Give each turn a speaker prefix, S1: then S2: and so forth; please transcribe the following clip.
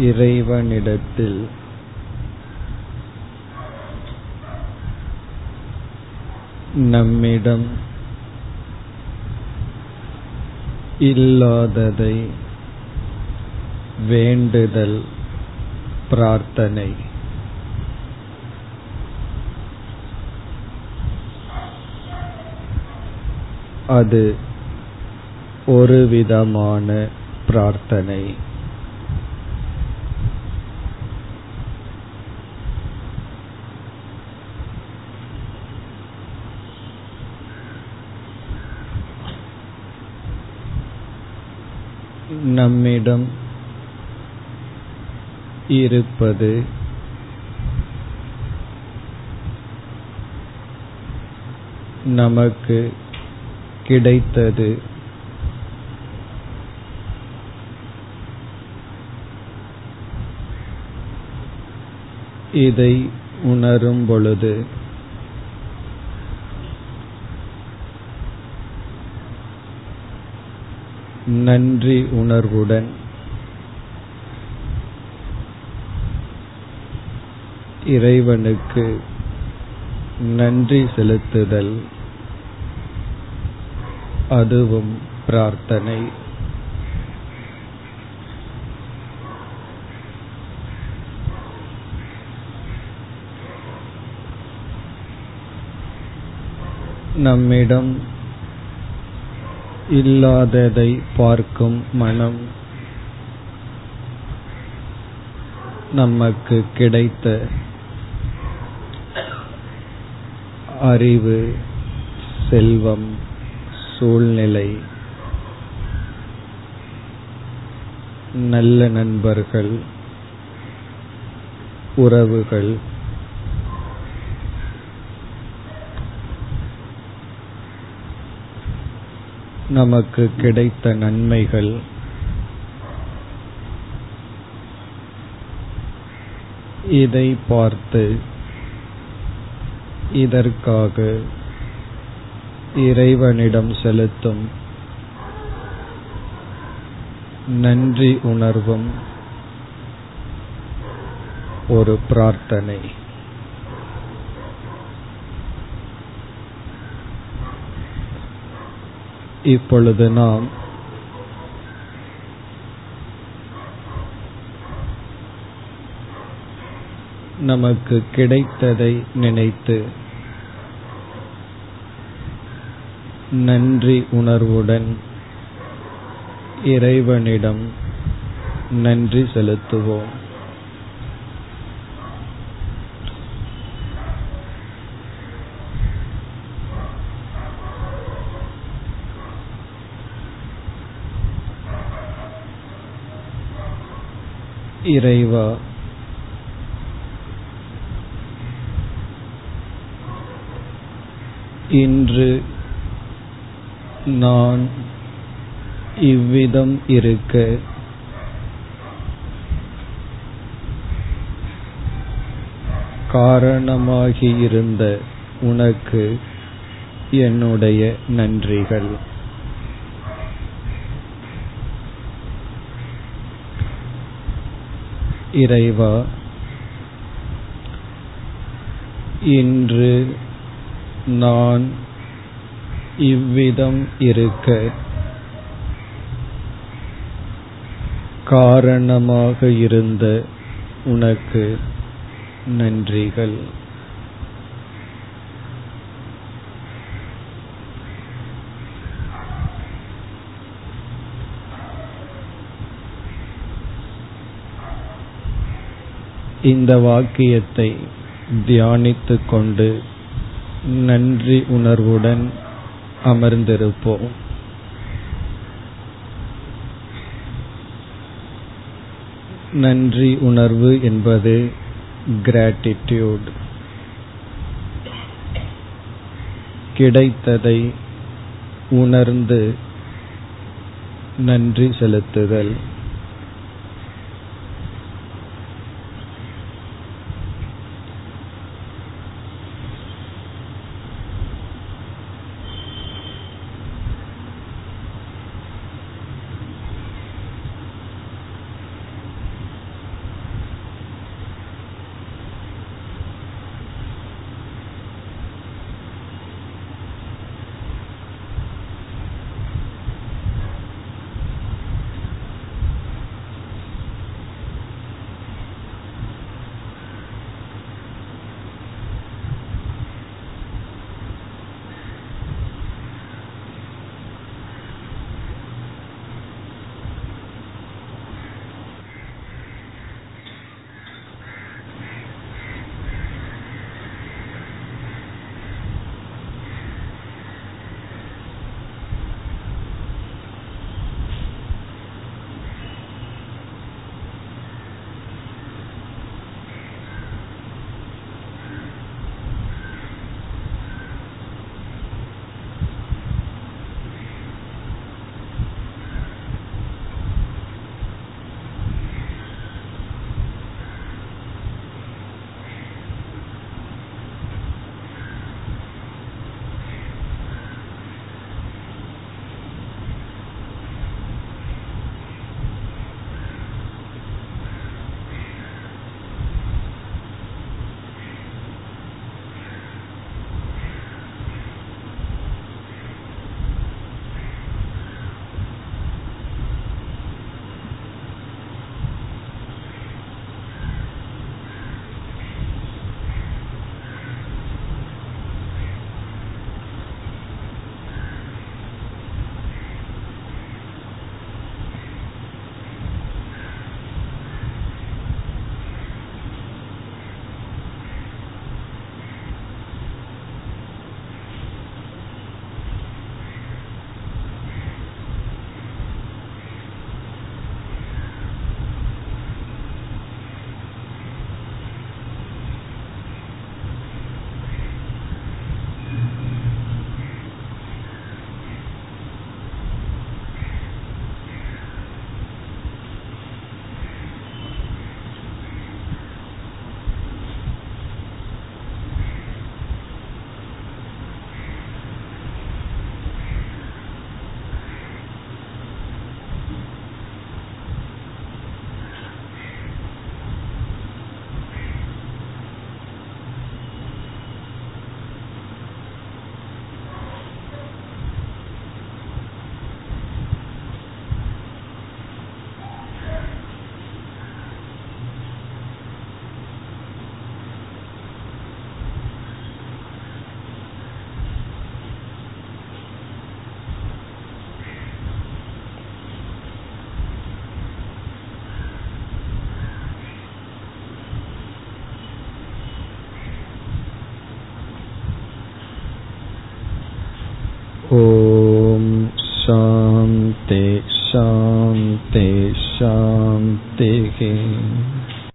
S1: இறைவனிடத்தில். நம்மிடம் இல்லாததை வேண்டுதல் பிரார்த்தனை. அது ஒரு விதமான பிரார்த்தனை. நம்மிடம் இருப்பது நமக்கு கிடைத்தது. இதை உணரும் பொழுது நன்றி உணர்வுடன். இறைவனுக்கு நன்றி செலுத்துதல் அதுவும் பிரார்த்தனை. நம்மிடம் இல்லாததை பார்க்கும் மனம் நமக்கு கிடைத்த அறிவு செல்வம் சூழ்நிலை நல்ல நண்பர்கள் உறவுகள் நமக்கு கிடைத்த நன்மைகள். இதை பார்த்து இதற்காக இறைவனிடம் செலுத்தும் நன்றி உணர்வும் ஒரு பிரார்த்தனை. இப்பொழுது நாம் நமக்கு கிடைத்ததை நினைத்து நன்றி உணர்வுடன் இறைவனிடம் நன்றி செலுத்துவோம். இறைவா. இன்று நான் இவ்விதம் இருக்க. காரணமாகியிருந்த உனக்கு என்னுடைய நன்றிகள். இறைவா இன்று நான் இவ்விதம் இருக்க காரணமாக இருந்த உனக்கு நன்றிகள். இந்த வாக்கியத்தை தியானித்துக் கொண்டு நன்றி உணர்வுடன் அமர்ந்திருப்போம். நன்றி உணர்வு என்பது கிராட்டிடியூட் கிடைத்ததை உணர்ந்து நன்றி செலுத்துதல். ஓம் சாந்தே சாந்தே சாந்தேகே